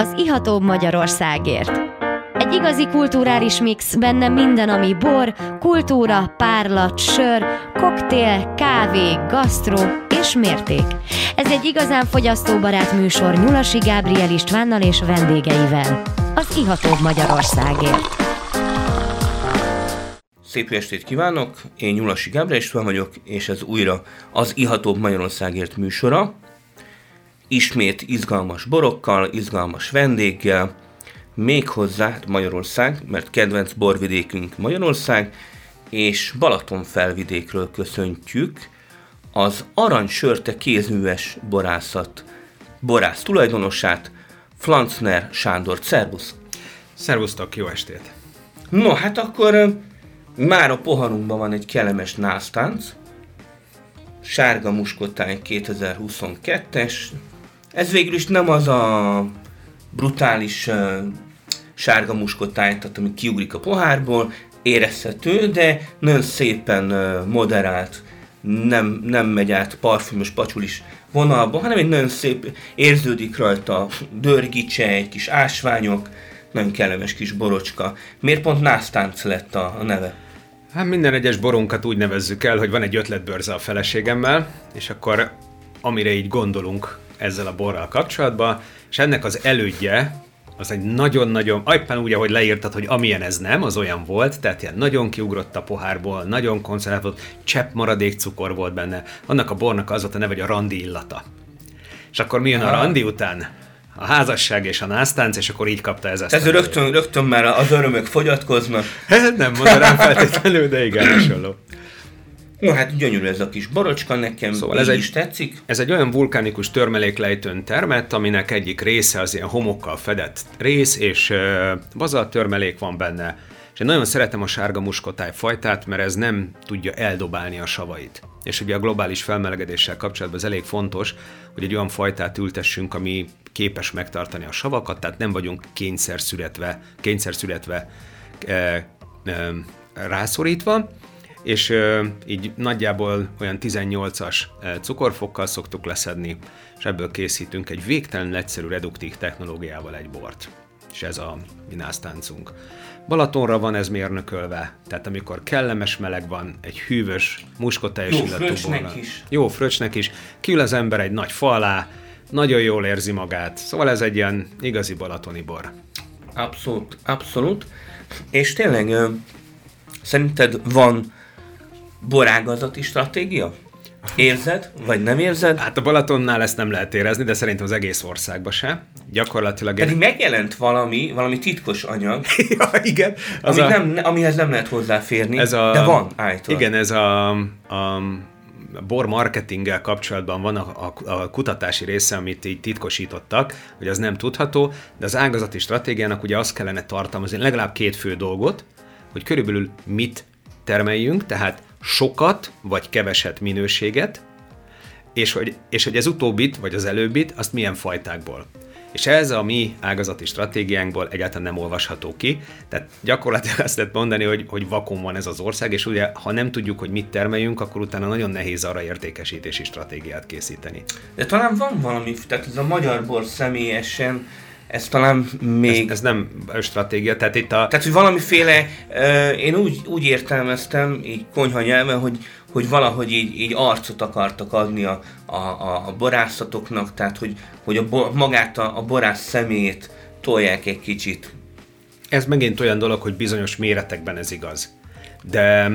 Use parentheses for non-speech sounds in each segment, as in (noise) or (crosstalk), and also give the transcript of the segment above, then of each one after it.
az ihatóbb Magyarországért. Egy igazi kulturális mix, benne minden, ami bor, kultúra, párlat, sör, koktél, kávé, gasztró és mérték. Ez egy igazán fogyasztóbarát műsor Nyulasi Gábriel Istvánnal és vendégeivel. Az ihatóbb Magyarországért. Szép estét kívánok, én Nyulasi Gábriel István vagyok, és ez újra az Ihatóbb Magyarországért műsora. Ismét izgalmas borokkal, izgalmas vendéggel, méghozzá Magyarország, mert kedvenc borvidékünk Magyarország, és Balaton felvidékről köszöntjük az Aranysörte kézműves borászat borász tulajdonosát, Flancner Sándor. Szervusz! Szervusztok, jó estét! No, hát akkor már a poharunkban van egy kellemes násztánc, sárga muskotány 2022-es. Ez végül is nem az a brutális uh, sárga muskotány, tehát ami kiugrik a pohárból, érezhető, de nagyon szépen uh, moderált, nem, nem megy át parfümös pacsulis vonalba, hanem egy nagyon szép, érződik rajta dörgicse, egy kis ásványok, nagyon kellemes kis borocska. Miért pont násztánc lett a, a neve? Hát minden egyes borunkat úgy nevezzük el, hogy van egy ötletbörze a feleségemmel, és akkor amire így gondolunk ezzel a borral kapcsolatban, és ennek az elődje, az egy nagyon-nagyon, éppen úgy, ahogy leírtad, hogy amilyen ez nem, az olyan volt, tehát ilyen nagyon kiugrott a pohárból, nagyon konzervált, csepp maradék cukor volt benne. Annak a bornak az volt a neve, hogy a randi illata. És akkor mi jön a randi után? a házasság és a násztánc, és akkor így kapta ez ezt. Ez rögtön, rögtön már az örömök fogyatkoznak. (laughs) nem mondanám feltétlenül, de igen, hasonló. No hát gyönyörű ez a kis borocska, nekem szóval ez egy, is tetszik. Ez egy olyan vulkánikus törmeléklejtőn termett, aminek egyik része az ilyen homokkal fedett rész, és uh, bazalt törmelék van benne. És én nagyon szeretem a sárga muskotáj fajtát, mert ez nem tudja eldobálni a savait. És ugye a globális felmelegedéssel kapcsolatban ez elég fontos, hogy egy olyan fajtát ültessünk, ami képes megtartani a savakat, tehát nem vagyunk kényszer születve, kényszer születve e, e, rászorítva, és így nagyjából olyan 18-as cukorfokkal szoktuk leszedni, és ebből készítünk egy végtelen egyszerű reduktív technológiával egy bort. És ez a minásztáncunk. Balatonra van ez mérnökölve, tehát amikor kellemes meleg van, egy hűvös, muskoteljes Jó, fröcsnek is. Jó, fröcsnek is. Kiül az ember egy nagy fa alá, nagyon jól érzi magát. Szóval ez egy ilyen igazi balatoni bor. Abszolút, abszolút. És tényleg szerinted van borágazati stratégia? Érzed, vagy nem érzed? Hát a Balatonnál ezt nem lehet érezni, de szerintem az egész országban se. Gyakorlatilag... Pedig megjelent valami, valami titkos anyag. (laughs) ja, igen. Az ami a... nem, amihez nem lehet hozzáférni, ez a... de van állítólag. Igen, ez a, a bor marketinggel kapcsolatban van a, a, a kutatási része, amit így titkosítottak, hogy az nem tudható, de az ágazati stratégiának ugye azt kellene tartalmazni legalább két fő dolgot, hogy körülbelül mit termeljünk, tehát sokat vagy keveset minőséget, és hogy, és hogy ez utóbbit, vagy az előbbit, azt milyen fajtákból. És ez a mi ágazati stratégiánkból egyáltalán nem olvasható ki. Tehát gyakorlatilag azt lehet mondani, hogy, hogy vakon van ez az ország, és ugye ha nem tudjuk, hogy mit termeljünk, akkor utána nagyon nehéz arra értékesítési stratégiát készíteni. De talán van valami, tehát ez a magyar bor személyesen ez talán még... Ez, ez nem stratégia, tehát itt a... Tehát, hogy valamiféle, uh, én úgy, úgy értelmeztem, így konyha nyelven, hogy, hogy valahogy így, így arcot akartak adni a, a, a, a borászatoknak, tehát hogy, hogy a bo, magát a, a borász személyét tolják egy kicsit. Ez megint olyan dolog, hogy bizonyos méretekben ez igaz. De,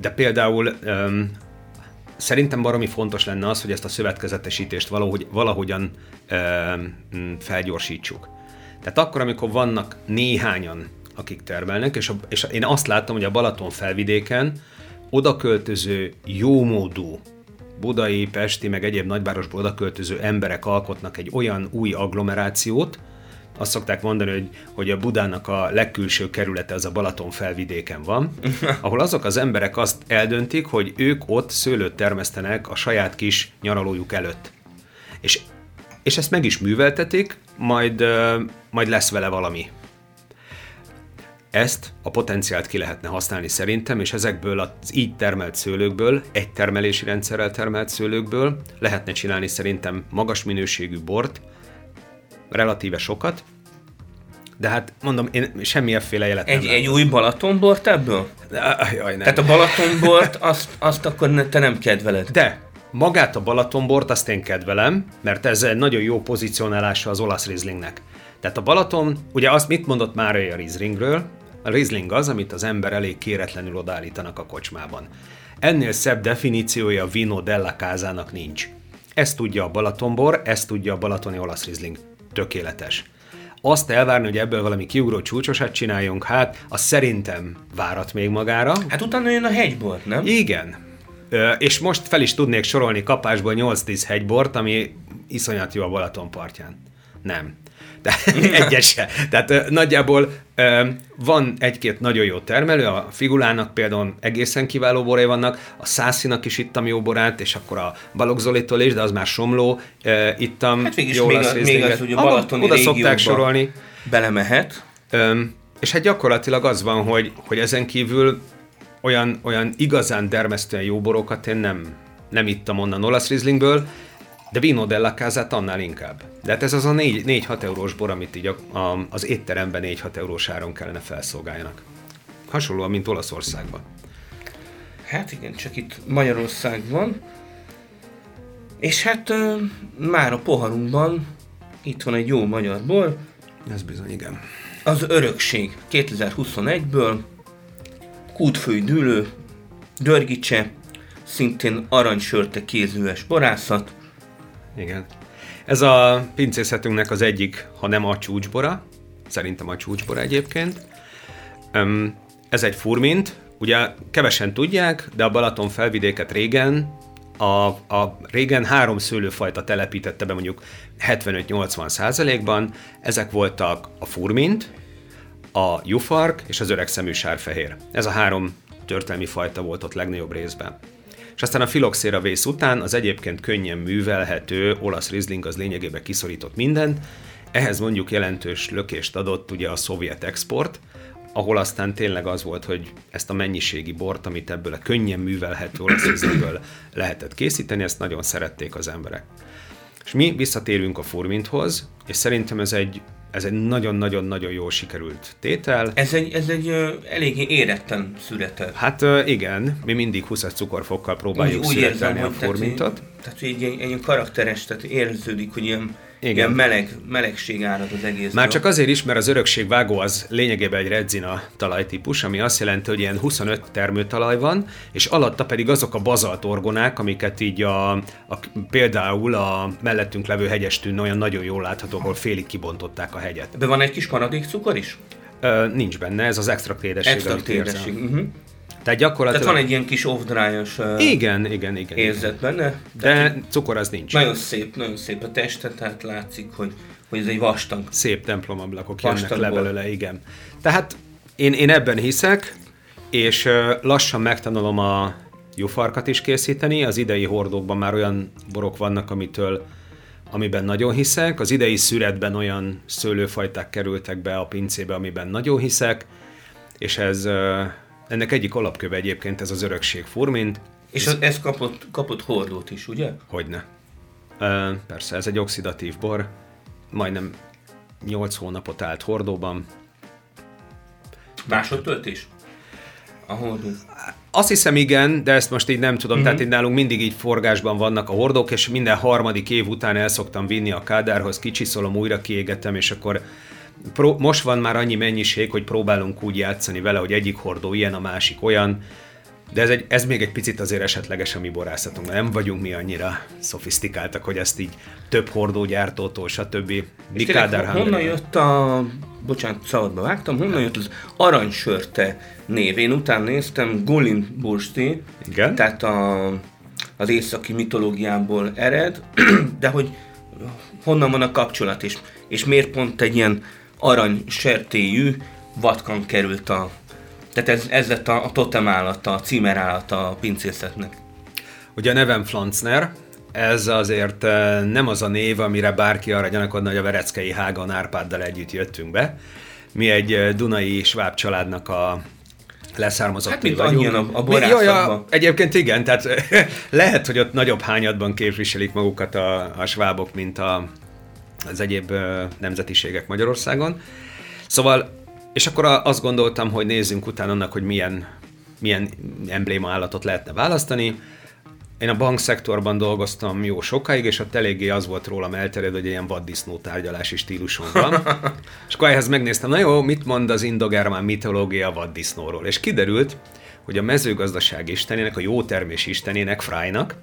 de például um, szerintem baromi fontos lenne az, hogy ezt a szövetkezetesítést valahogy, valahogyan um, felgyorsítsuk. Tehát akkor, amikor vannak néhányan, akik termelnek, és, a, és én azt láttam, hogy a Balaton felvidéken odaköltöző, jómódú budai, pesti, meg egyéb nagyvárosból odaköltöző emberek alkotnak egy olyan új agglomerációt, azt szokták mondani, hogy, hogy a Budának a legkülső kerülete az a Balaton felvidéken van, (laughs) ahol azok az emberek azt eldöntik, hogy ők ott szőlőt termesztenek a saját kis nyaralójuk előtt. És, és ezt meg is műveltetik, majd, majd lesz vele valami. Ezt a potenciált ki lehetne használni szerintem, és ezekből az így termelt szőlőkből, egy termelési rendszerrel termelt szőlőkből lehetne csinálni szerintem magas minőségű bort, relatíve sokat, de hát mondom, én semmilyenféle jelet Egy, nem egy új Balatonbort ebből? Jaj, nem. Tehát a Balatonbort, azt, azt akkor ne, te nem kedveled. De magát a Balatonbort azt én kedvelem, mert ez egy nagyon jó pozícionálása az olasz Rieslingnek. Tehát a Balaton, ugye azt mit mondott már a Rieslingről? A Riesling az, amit az ember elég kéretlenül odállítanak a kocsmában. Ennél szebb definíciója a Vino della Casa-nak nincs. Ezt tudja a Balatonbor, ezt tudja a balatoni olasz Riesling. Tökéletes. Azt elvárni, hogy ebből valami kiugró csúcsosat csináljunk, hát az szerintem várat még magára. Hát utána jön a hegybor, nem? Igen. És most fel is tudnék sorolni kapásból 8-10 hegybort, ami iszonyat jó a Balaton partján. Nem. De (laughs) egyes se. Tehát nagyjából van egy-két nagyon jó termelő, a Figulának például egészen kiváló borai vannak, a Szászinak is ittam jó borát, és akkor a Balogh Zolitól is, de az már somló, ittam Hát jó még az- még az, hogy a balatoni Oda szokták sorolni. Belemehet. És hát gyakorlatilag az van, hogy, hogy ezen kívül olyan, olyan igazán dermesztően jó borokat én nem, nem ittam onnan olasz Rieslingből, de Vino della Casa-t annál inkább. De hát ez az a 4-6 eurós bor, amit így a, a, az étteremben 4-6 eurós áron kellene felszolgáljanak. Hasonlóan, mint Olaszországban. Hát igen, csak itt Magyarország van. És hát ö, már a poharunkban itt van egy jó magyar bor, Ez bizony, igen. az Örökség 2021-ből, Kútfői Dűlő, Dörgicse, szintén aranysörte kézműves borászat, Igen. Ez a pincészetünknek az egyik, ha nem a csúcsbora, szerintem a csúcsbora egyébként. Ez egy furmint, ugye kevesen tudják, de a Balaton felvidéket régen, a, a régen három szőlőfajta telepítette be mondjuk 75-80 százalékban. Ezek voltak a furmint, a jufark és az öreg szemű sárfehér. Ez a három történelmi fajta volt ott legnagyobb részben. És aztán a filoxéra vész után az egyébként könnyen művelhető olasz Riesling az lényegében kiszorított mindent, ehhez mondjuk jelentős lökést adott ugye a szovjet export, ahol aztán tényleg az volt, hogy ezt a mennyiségi bort, amit ebből a könnyen művelhető olasz Rieslingből lehetett készíteni, ezt nagyon szerették az emberek. És mi visszatérünk a furminthoz, és szerintem ez egy ez egy nagyon-nagyon-nagyon jól sikerült tétel. Ez egy, ez egy ö, eléggé éretten született. Hát ö, igen, mi mindig 20 cukorfokkal próbáljuk úgy, születelni a furmintot. Tehát, tehát hogy egy, egy karakteres, tehát érződik, hogy ilyen, Igen. ilyen meleg, melegség árad az egész. Már csak azért is, mert az örökségvágó az lényegében egy redzina talajtípus, ami azt jelenti, hogy ilyen 25 termőtalaj van, és alatta pedig azok a bazalt orgonák, amiket így a, a, például a mellettünk levő hegyestűn olyan nagyon jól láthatók, ahol félig kibontották a hegyet. De van egy kis maradékcukor is? Ö, nincs benne, ez az extra édesség. Extra amit érzem. térdesség. Uh-huh. Tehát gyakorlatilag... Tehát van egy ilyen kis ovdrályos uh, Igen, igen, igen. érzet benne. De cukor az nincs. Nagyon szép, nagyon szép a teste, tehát látszik, hogy, hogy ez egy vastag. Szép templomablakok jönnek le belőle, igen. Tehát én, én ebben hiszek, és lassan megtanulom a jufarkat is készíteni. Az idei hordókban már olyan borok vannak, amitől amiben nagyon hiszek. Az idei szüretben olyan szőlőfajták kerültek be a pincébe, amiben nagyon hiszek, és ez ö, ennek egyik alapköve egyébként ez az örökség furmint, És az, ez kapott, kapott hordót is, ugye? Hogyne. Ö, persze, ez egy oxidatív bor, majdnem 8 hónapot állt hordóban. Másodtöltés? A hordó. Azt hiszem igen, de ezt most így nem tudom, mm-hmm. tehát itt nálunk mindig így forgásban vannak a hordók, és minden harmadik év után el szoktam vinni a kádárhoz, kicsiszolom, újra kiégetem, és akkor pró- most van már annyi mennyiség, hogy próbálunk úgy játszani vele, hogy egyik hordó ilyen, a másik olyan, de ez, egy, ez még egy picit azért esetleges a mi borászatunk, nem vagyunk mi annyira szofisztikáltak, hogy ezt így több hordógyártótól, stb. Mi És tényleg, Kádár honnan jött a... Bocsánat, szabadba vágtam. Honnan jött az aranysörte név? Én utána néztem, Golin Bursti, Igen? tehát a, az északi mitológiából ered, (clears throat) de hogy honnan van a kapcsolat, és, és miért pont egy ilyen aranysertéjű vatkan került a... Tehát ez, ez lett a, a totem állata, a címer állata a pincészetnek. Ugye a nevem Flancner, ez azért eh, nem az a név, amire bárki arra gyanakodna, hogy a Vereckei Hágon Árpáddal együtt jöttünk be. Mi egy eh, Dunai sváb családnak a leszármazottai Hát, mint vagyunk. a- a borászatban. Egyébként igen, tehát (laughs) lehet, hogy ott nagyobb hányadban képviselik magukat a, a svábok, mint a, az egyéb nemzetiségek Magyarországon. Szóval, és akkor azt gondoltam, hogy nézzünk utána annak, hogy milyen, milyen embléma állatot lehetne választani. Én a bankszektorban dolgoztam jó sokáig, és ott eléggé az volt rólam elterjedő, hogy ilyen vaddisznó tárgyalási stílusom van. (laughs) és akkor ehhez megnéztem, na jó, mit mond az indogermán mitológia a vaddisznóról. És kiderült, hogy a mezőgazdaság istenének, a jó termés istenének, Frájnak,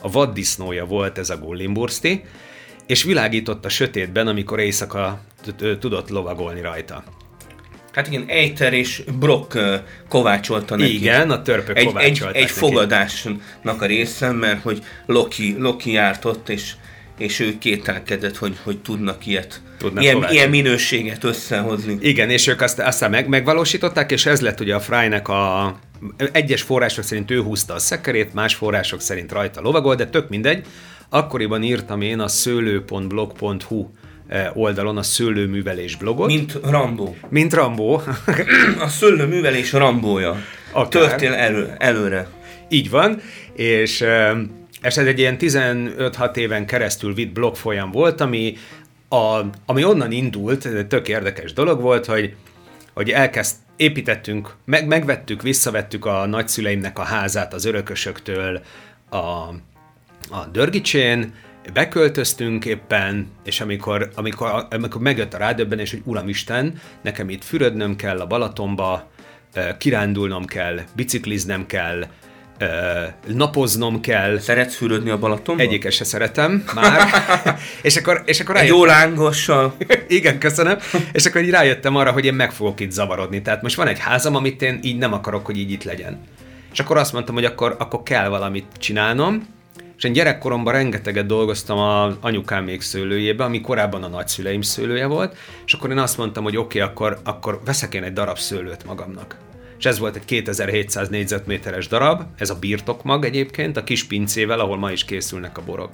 a vaddisznója volt ez a Gullimbursti, és világított a sötétben, amikor éjszaka tudott lovagolni rajta. Hát igen, Eiter és Brock kovácsolta neki. Igen, a törpök egy, egy, egy neki. fogadásnak a része, mert hogy Loki, Loki járt ott, és, és ő kételkedett, hogy, hogy tudnak ilyet, tudnak ilyen, ilyen minőséget összehozni. Igen, és ők azt, aztán meg, megvalósították, és ez lett ugye a Frynek a egyes források szerint ő húzta a szekerét, más források szerint rajta lovagol, de tök mindegy. Akkoriban írtam én a szőlő.blog.hu eh, oldalon a szőlőművelés blogot. Mint Rambó. Mint Rambó. (clears throat) a szőlőművelés Rambója. Akár. Törtél elő, előre. Így van, és eh, ez egy ilyen 15-6 éven keresztül vitt blog folyam volt, ami, a, ami onnan indult, tök érdekes dolog volt, hogy, hogy elkezd, építettünk, meg, megvettük, visszavettük a nagyszüleimnek a házát az örökösöktől a, a Dörgicsén, beköltöztünk éppen, és amikor, amikor, amikor megjött a rádöbbenés, hogy Uramisten, nekem itt fürödnöm kell a Balatonba, kirándulnom kell, bicikliznem kell, napoznom kell. Szeretsz fürödni a Balatonban? Egyik se szeretem (laughs) már. (laughs) és akkor, és akkor Egy jó lángossal. (laughs) Igen, köszönöm. És akkor így rájöttem arra, hogy én meg fogok itt zavarodni. Tehát most van egy házam, amit én így nem akarok, hogy így itt legyen. És akkor azt mondtam, hogy akkor, akkor kell valamit csinálnom, és én gyerekkoromban rengeteget dolgoztam az anyukám még szőlőjébe, ami korábban a nagyszüleim szőlője volt, és akkor én azt mondtam, hogy oké, okay, akkor, akkor veszek én egy darab szőlőt magamnak és ez volt egy 2700 négyzetméteres darab, ez a birtokmag egyébként, a kis pincével, ahol ma is készülnek a borok.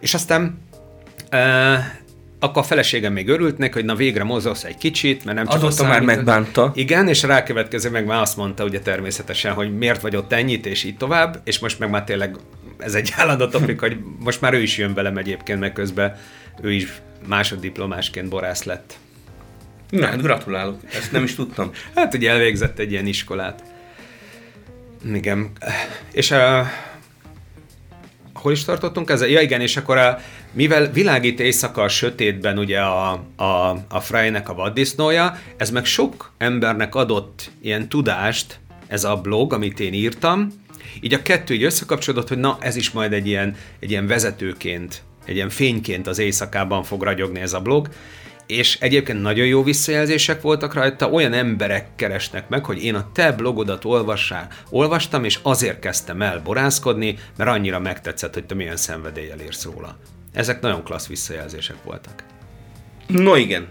És aztán e, akkor a feleségem még örült neki, hogy na végre mozogsz egy kicsit, mert nem csak Azóta már megbánta. Igen, és rákövetkező meg már azt mondta ugye természetesen, hogy miért vagy ott ennyit, és így tovább, és most meg már tényleg ez egy állandó topik, hogy most már ő is jön velem egyébként, meg közben ő is másoddiplomásként borász lett. Na, hát gratulálok, ezt nem is tudtam. hát ugye elvégzett egy ilyen iskolát. Igen. És a, hol is tartottunk ezzel? Ja igen, és akkor a, mivel világít éjszaka a sötétben ugye a, a, a Freynek a vaddisznója, ez meg sok embernek adott ilyen tudást, ez a blog, amit én írtam, így a kettő így összekapcsolódott, hogy na, ez is majd egy ilyen, egy ilyen vezetőként, egy ilyen fényként az éjszakában fog ragyogni ez a blog, és egyébként nagyon jó visszajelzések voltak rajta, olyan emberek keresnek meg, hogy én a te blogodat olvassál, olvastam, és azért kezdtem el borászkodni, mert annyira megtetszett, hogy te milyen szenvedéllyel írsz róla. Ezek nagyon klassz visszajelzések voltak. No igen,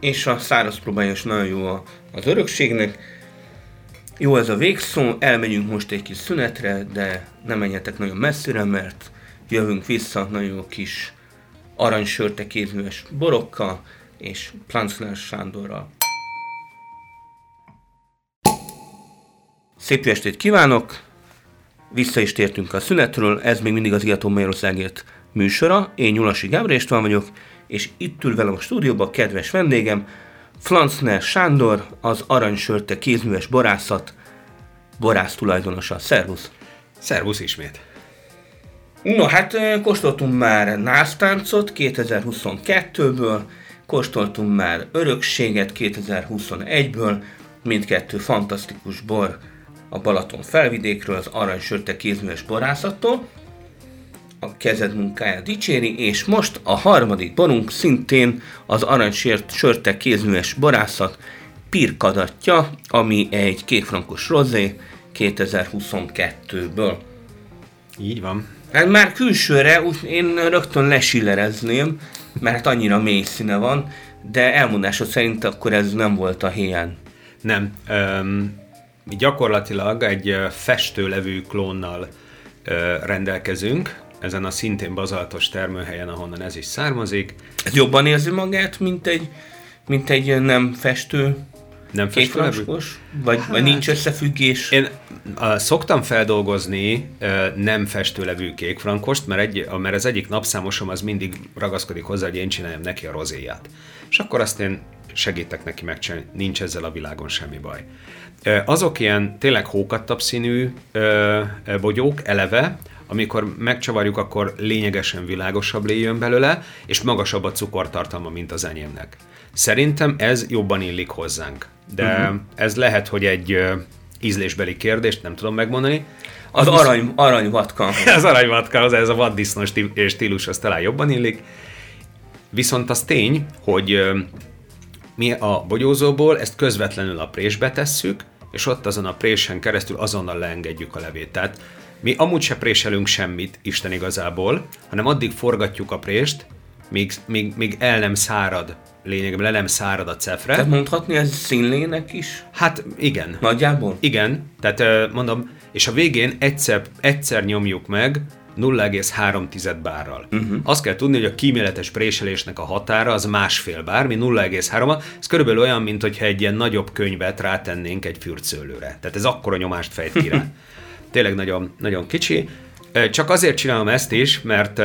és a száraz próbája nagyon jó az örökségnek. Jó ez a végszó, elmegyünk most egy kis szünetre, de nem menjetek nagyon messzire, mert jövünk vissza nagyon jó kis aranysörte kézműves borokkal, és Plancner Sándorral. Szép estét kívánok! Vissza is tértünk a szünetről, ez még mindig az Iatom Magyarországért műsora. Én Nyulasi Gábor István vagyok, és itt ül velem a stúdióban kedves vendégem, Flancner Sándor, az Aranysörte kézműves borászat borász tulajdonosa. Szervusz! Szervusz ismét! No, hát kóstoltunk már násztáncot 2022-ből, Kóstoltunk már örökséget 2021-ből, mindkettő fantasztikus bor a Balaton felvidékről, az aranysörte kézműves borászattól. A kezed munkája dicséri, és most a harmadik borunk szintén az aranysört sörte kézműves borászat pirkadatja, ami egy kékfrankos rozé 2022-ből. Így van. Hát már külsőre úgy én rögtön lesillerezném, mert annyira mély színe van, de elmondásod szerint akkor ez nem volt a héján. Nem. Mi gyakorlatilag egy festőlevű klónnal uh, rendelkezünk, ezen a szintén bazaltos termőhelyen, ahonnan ez is származik. Ez jobban érzi magát, mint egy, mint egy nem festő nem festőlevős? Vagy, hát, vagy nincs összefüggés? Én a, szoktam feldolgozni nem festőlevű kékfrankost, mert, egy, mert az egyik napszámosom az mindig ragaszkodik hozzá, hogy én csináljam neki a rozéját. És akkor azt én segítek neki megcsinálni, nincs ezzel a világon semmi baj. Azok ilyen tényleg hókattabb színű bogyók eleve, amikor megcsavarjuk, akkor lényegesen világosabb lé jön belőle, és magasabb a cukortartalma, mint az enyémnek. Szerintem ez jobban illik hozzánk. De uh-huh. ez lehet, hogy egy ízlésbeli kérdést nem tudom megmondani. Az, az arany, aranyvatka. (laughs) az aranyvatka, az ez a vaddisznó stílus, az talán jobban illik. Viszont az tény, hogy mi a bogyózóból ezt közvetlenül a présbe tesszük, és ott azon a présen keresztül azonnal leengedjük a levét. Tehát mi amúgy se préselünk semmit, Isten igazából, hanem addig forgatjuk a prést, míg, míg, míg el nem szárad, lényegében le nem szárad a cefre. Tehát mondhatni ez színlének is? Hát igen. Nagyjából? Igen, tehát mondom, és a végén egyszer, egyszer nyomjuk meg 0,3 bárral. Uh-huh. Azt kell tudni, hogy a kíméletes préselésnek a határa az másfél bár, mi 0,3. Ez körülbelül olyan, mint hogyha egy ilyen nagyobb könyvet rátennénk egy fürtszőlőre. Tehát ez akkora nyomást fejt ki rá. (laughs) Tényleg nagyon, nagyon kicsi. Csak azért csinálom ezt is, mert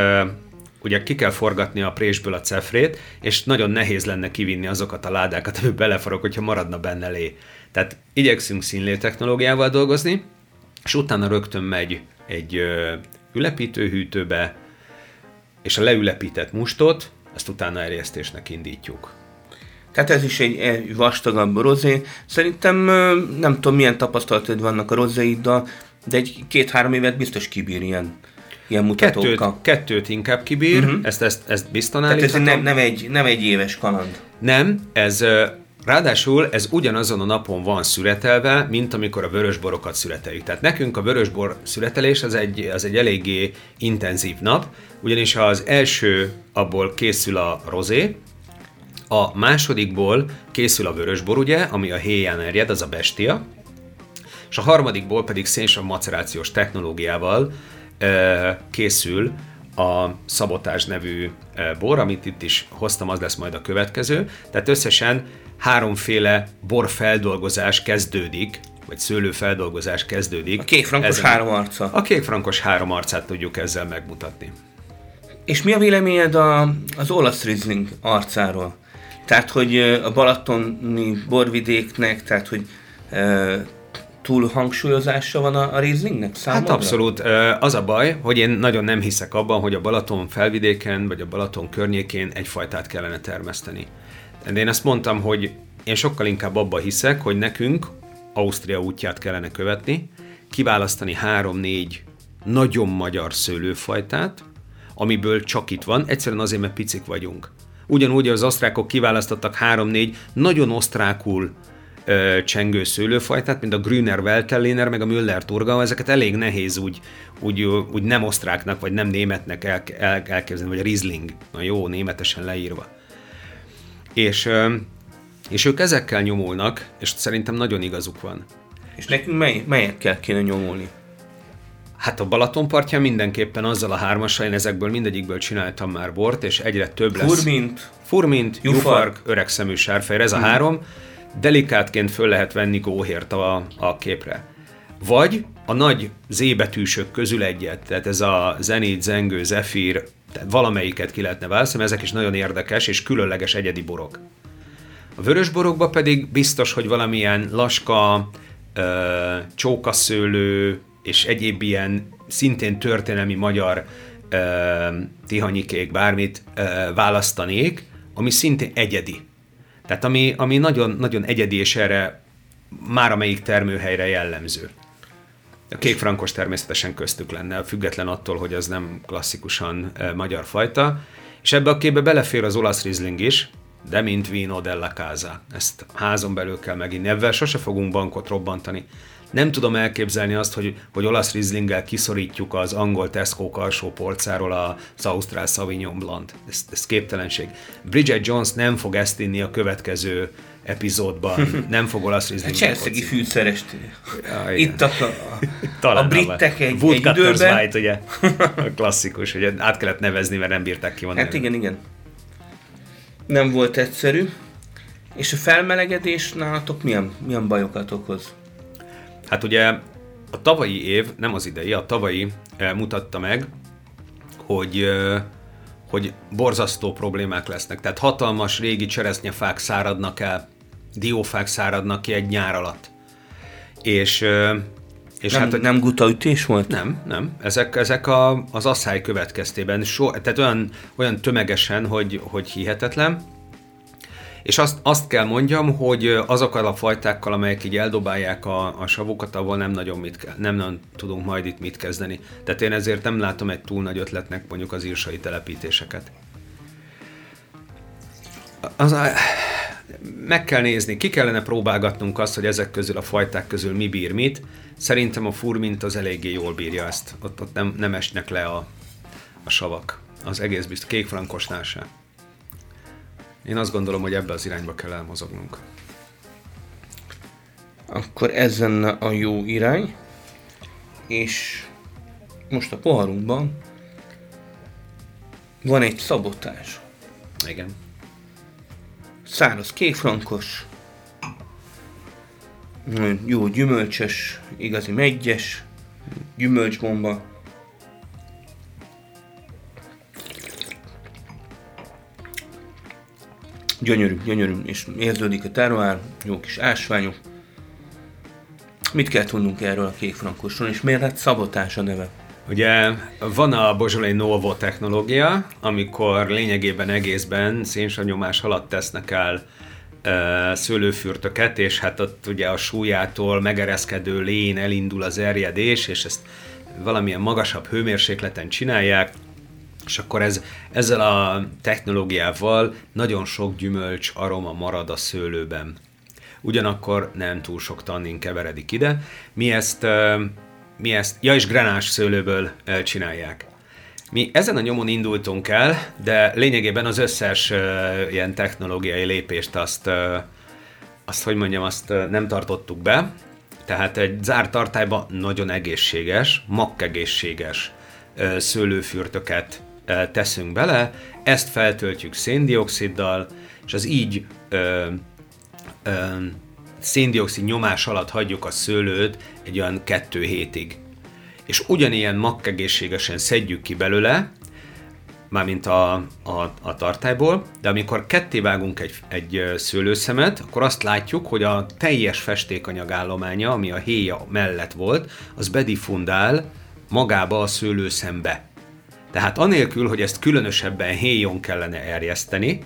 ugye ki kell forgatni a présből a cefrét, és nagyon nehéz lenne kivinni azokat a ládákat, amit beleforog, hogyha maradna benne lé. Tehát igyekszünk színlé technológiával dolgozni, és utána rögtön megy egy ülepítőhűtőbe, és a leülepített mustot, azt utána erjesztésnek indítjuk. Tehát ez is egy, egy vastagabb rozé. Szerintem nem tudom, milyen tapasztalatod vannak a rozéiddal, de egy két-három évet biztos kibír ilyen, ilyen mutatókkal. Kettőt, kettőt inkább kibír, uh-huh. ezt, ezt, ezt biztos Tehát ez nem, nem, egy, nem egy éves kaland. Nem, ez Ráadásul ez ugyanazon a napon van szüretelve, mint amikor a vörösborokat szüreteljük. Tehát nekünk a vörösbor szüretelés az egy, az egy eléggé intenzív nap, ugyanis az első abból készül a rozé, a másodikból készül a vörösbor, ugye, ami a héján erjed, az a bestia, és a harmadikból pedig szénsav macerációs technológiával készül a Szabotás nevű bor, amit itt is hoztam, az lesz majd a következő. Tehát összesen háromféle borfeldolgozás kezdődik, vagy szőlőfeldolgozás kezdődik. A kékfrankos ezen, három arca. A kékfrankos három arcát tudjuk ezzel megmutatni. És mi a véleményed a, az olasz Riesling arcáról? Tehát, hogy a balatoni borvidéknek, tehát, hogy túl hangsúlyozása van a, a Rieslingnek számomra? Hát abszolút. Az a baj, hogy én nagyon nem hiszek abban, hogy a Balaton felvidéken, vagy a Balaton környékén egyfajtát kellene termeszteni. De én azt mondtam, hogy én sokkal inkább abba hiszek, hogy nekünk Ausztria útját kellene követni, kiválasztani három-négy nagyon magyar szőlőfajtát, amiből csak itt van, egyszerűen azért, mert picik vagyunk. Ugyanúgy az osztrákok kiválasztottak három-négy nagyon osztrákul csengő szőlőfajtát, mint a Grüner Weltelliner, meg a Müller Turga, ezeket elég nehéz úgy, úgy, úgy nem osztráknak, vagy nem németnek el, el, elképzelni, vagy a Riesling, na jó, németesen leírva. És, és ők ezekkel nyomulnak, és szerintem nagyon igazuk van. És nekünk mely, melyekkel kéne nyomulni? Hát a Balaton partján mindenképpen azzal a hármassal, én ezekből mindegyikből csináltam már bort, és egyre több lesz. Furmint. Furmint, Jufark, öreg szemű sárfehér, ez a hmm. három. Delikátként föl lehet venni góhért a, a képre. Vagy a nagy zébetűsök közül egyet, tehát ez a Zenit, Zengő, Zephyr, tehát valamelyiket ki lehetne választani, ezek is nagyon érdekes és különleges egyedi borok. A vörös borokba pedig biztos, hogy valamilyen laska, csókaszőlő és egyéb ilyen szintén történelmi magyar tihanyikék, bármit választanék, ami szintén egyedi. Tehát ami, ami nagyon, nagyon egyedi, és erre már amelyik termőhelyre jellemző. A kék frankos természetesen köztük lenne, független attól, hogy az nem klasszikusan e, magyar fajta. És ebbe a képbe belefér az olasz rizling is, de mint vino della casa. Ezt házon belül kell meginni. Ebben sose fogunk bankot robbantani. Nem tudom elképzelni azt, hogy, hogy olasz rizlinggel kiszorítjuk az angol Tesco alsó polcáról az Ausztrál Sauvignon Blanc. Ez, ez képtelenség. Bridget Jones nem fog ezt inni a következő epizódban (laughs) nem fog olasz rizling. A cselszegi fűszerest. Ja, Itt a, a, (laughs) a britek egy, egy időben. White, ugye? (laughs) A klasszikus, hogy át kellett nevezni, mert nem bírták ki Hát igen, igen. Nem volt egyszerű. És a felmelegedés nálatok milyen, milyen bajokat okoz? Hát ugye a tavalyi év, nem az idei, a tavalyi mutatta meg, hogy hogy borzasztó problémák lesznek. Tehát hatalmas régi cseresznyefák száradnak el, diófák száradnak ki egy nyár alatt. És, és nem, hát, nem gutaütés volt? Nem, nem. Ezek, ezek a, az asszály következtében, so, tehát olyan, olyan tömegesen, hogy, hogy hihetetlen. És azt, azt kell mondjam, hogy azokkal a fajtákkal, amelyek így eldobálják a, a savukat, ahol nem nagyon mit, nem, nem tudunk majd itt mit kezdeni. Tehát én ezért nem látom egy túl nagy ötletnek mondjuk az írsai telepítéseket. Az, meg kell nézni, ki kellene próbálgatnunk azt, hogy ezek közül a fajták közül mi bír mit. Szerintem a furmint az eléggé jól bírja ezt. Ott, ott nem, nem esnek le a, a savak. Az egész biztos. Kékfrankosnál sem. Én azt gondolom, hogy ebbe az irányba kell elmozognunk. Akkor ez lenne a jó irány. És most a poharunkban van egy szabotás. Igen. Száraz kékfrankos, jó gyümölcsös, igazi megyes, gyümölcsbomba. Gyönyörű, gyönyörű, és érződik a terroár, jó kis ásványok. Mit kell tudnunk erről a kékfrankosról, és miért lett szabotás a neve? Ugye van a Bozsolai Novo technológia, amikor lényegében egészben szénsanyomás alatt tesznek el e, szőlőfürtöket, és hát ott ugye a súlyától megereszkedő lén elindul az erjedés, és ezt valamilyen magasabb hőmérsékleten csinálják, és akkor ez, ezzel a technológiával nagyon sok gyümölcs aroma marad a szőlőben. Ugyanakkor nem túl sok tannin keveredik ide. Mi ezt, mi ezt ja és granás szőlőből csinálják. Mi ezen a nyomon indultunk el, de lényegében az összes ilyen technológiai lépést azt, azt, hogy mondjam, azt nem tartottuk be. Tehát egy zárt tartályban nagyon egészséges, makkegészséges szőlőfürtöket teszünk bele, ezt feltöltjük széndioksziddal, és az így ö, ö, széndiokszid nyomás alatt hagyjuk a szőlőt egy olyan kettő hétig. És ugyanilyen makkegészségesen szedjük ki belőle, mármint a, a, a tartályból, de amikor ketté vágunk egy, egy szőlőszemet, akkor azt látjuk, hogy a teljes festékanyag állománya, ami a héja mellett volt, az bedifundál magába a szőlőszembe. Tehát anélkül, hogy ezt különösebben héjon kellene erjeszteni,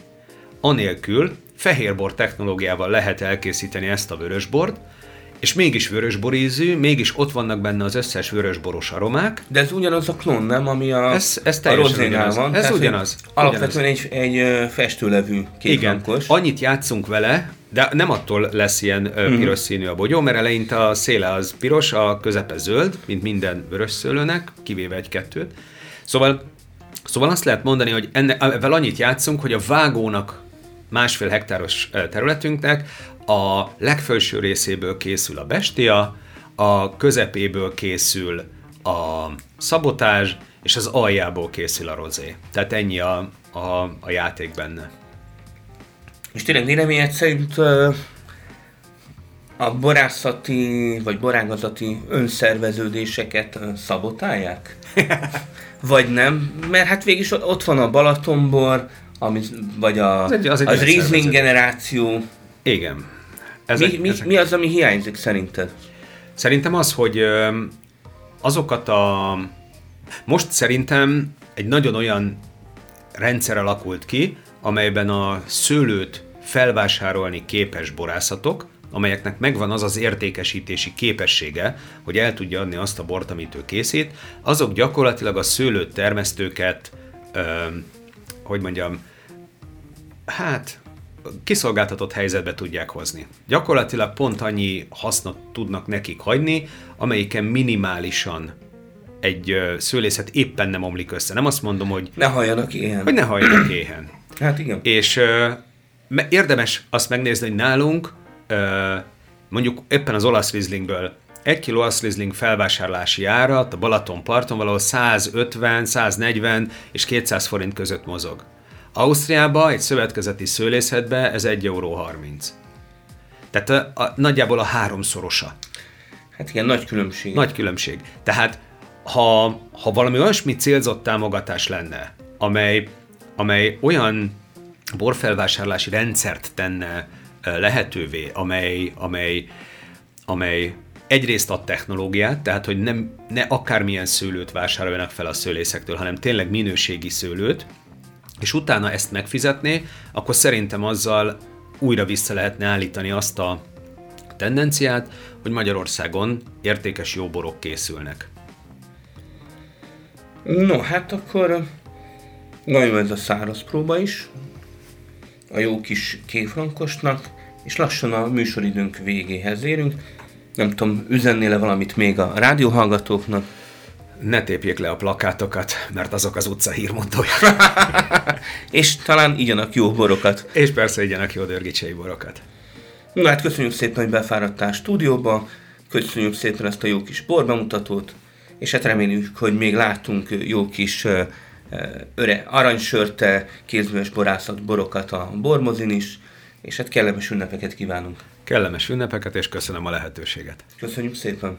anélkül fehérbor technológiával lehet elkészíteni ezt a vörösbort, és mégis vörösbor ízű, mégis ott vannak benne az összes vörösboros aromák. De ez ugyanaz a klón, nem? Ami a, ez, ez a ugyanaz. van. Ez ugyanaz. Alapvetően egy, egy festőlevű Igen, annyit játszunk vele, de nem attól lesz ilyen uh-huh. piros színű a bogyó, mert eleinte a széle az piros, a közepe zöld, mint minden vörös szőlőnek, kivéve egy-kettőt. Szóval, szóval azt lehet mondani, hogy enne, ezzel annyit játszunk, hogy a vágónak másfél hektáros területünknek a legfelső részéből készül a bestia, a közepéből készül a szabotás, és az aljából készül a rozé. Tehát ennyi a, a, a játék benne. És tényleg véleményed szerint a borászati vagy borágazati önszerveződéseket szabotálják? (laughs) vagy nem, mert hát végig ott van a Balatonbor, ami, vagy a, az, egy, az, egy az Riesling generáció. Igen. Ezek, mi, mi, ezek... mi az, ami hiányzik szerinted? Szerintem az, hogy azokat a... Most szerintem egy nagyon olyan rendszer alakult ki, amelyben a szőlőt felvásárolni képes borászatok, amelyeknek megvan az az értékesítési képessége, hogy el tudja adni azt a bort, amit ő készít, azok gyakorlatilag a szőlőt termesztőket, ö, hogy mondjam, hát kiszolgáltatott helyzetbe tudják hozni. Gyakorlatilag pont annyi hasznot tudnak nekik hagyni, amelyiken minimálisan egy szőlészet éppen nem omlik össze. Nem azt mondom, hogy... Ne halljanak éhen. Hogy ne halljanak éhen. Hát igen. És ö, érdemes azt megnézni, hogy nálunk mondjuk éppen az olasz Rieslingből egy kiló olasz Riesling felvásárlási árat a Balaton parton valahol 150, 140 és 200 forint között mozog. Ausztriában egy szövetkezeti szőlészetbe ez 1 euró 30. Tehát a, a, nagyjából a háromszorosa. Hát igen, nagy különbség. Nagy különbség. Tehát ha, ha valami olyasmi célzott támogatás lenne, amely amely olyan borfelvásárlási rendszert tenne lehetővé, amely, amely, amely egyrészt a technológiát, tehát hogy nem, ne akármilyen szőlőt vásároljanak fel a szőlészektől, hanem tényleg minőségi szőlőt, és utána ezt megfizetné, akkor szerintem azzal újra vissza lehetne állítani azt a tendenciát, hogy Magyarországon értékes jó borok készülnek. No, hát akkor nagyon ez a száraz próba is, a jó kis kéfrankosnak, és lassan a műsoridőnk végéhez érünk. Nem tudom, üzennél-e valamit még a rádióhallgatóknak? Ne tépjék le a plakátokat, mert azok az utca hírmondója. (laughs) és talán igyanak jó borokat. És persze igyanak jó dörgicsei borokat. Na hát köszönjük szépen, hogy befáradtál stúdióba, köszönjük szépen ezt a jó kis borbemutatót, és hát reméljük, hogy még látunk jó kis öre aranysörte, kézműves borászat borokat a bormozin is, és hát kellemes ünnepeket kívánunk. Kellemes ünnepeket, és köszönöm a lehetőséget. Köszönjük szépen!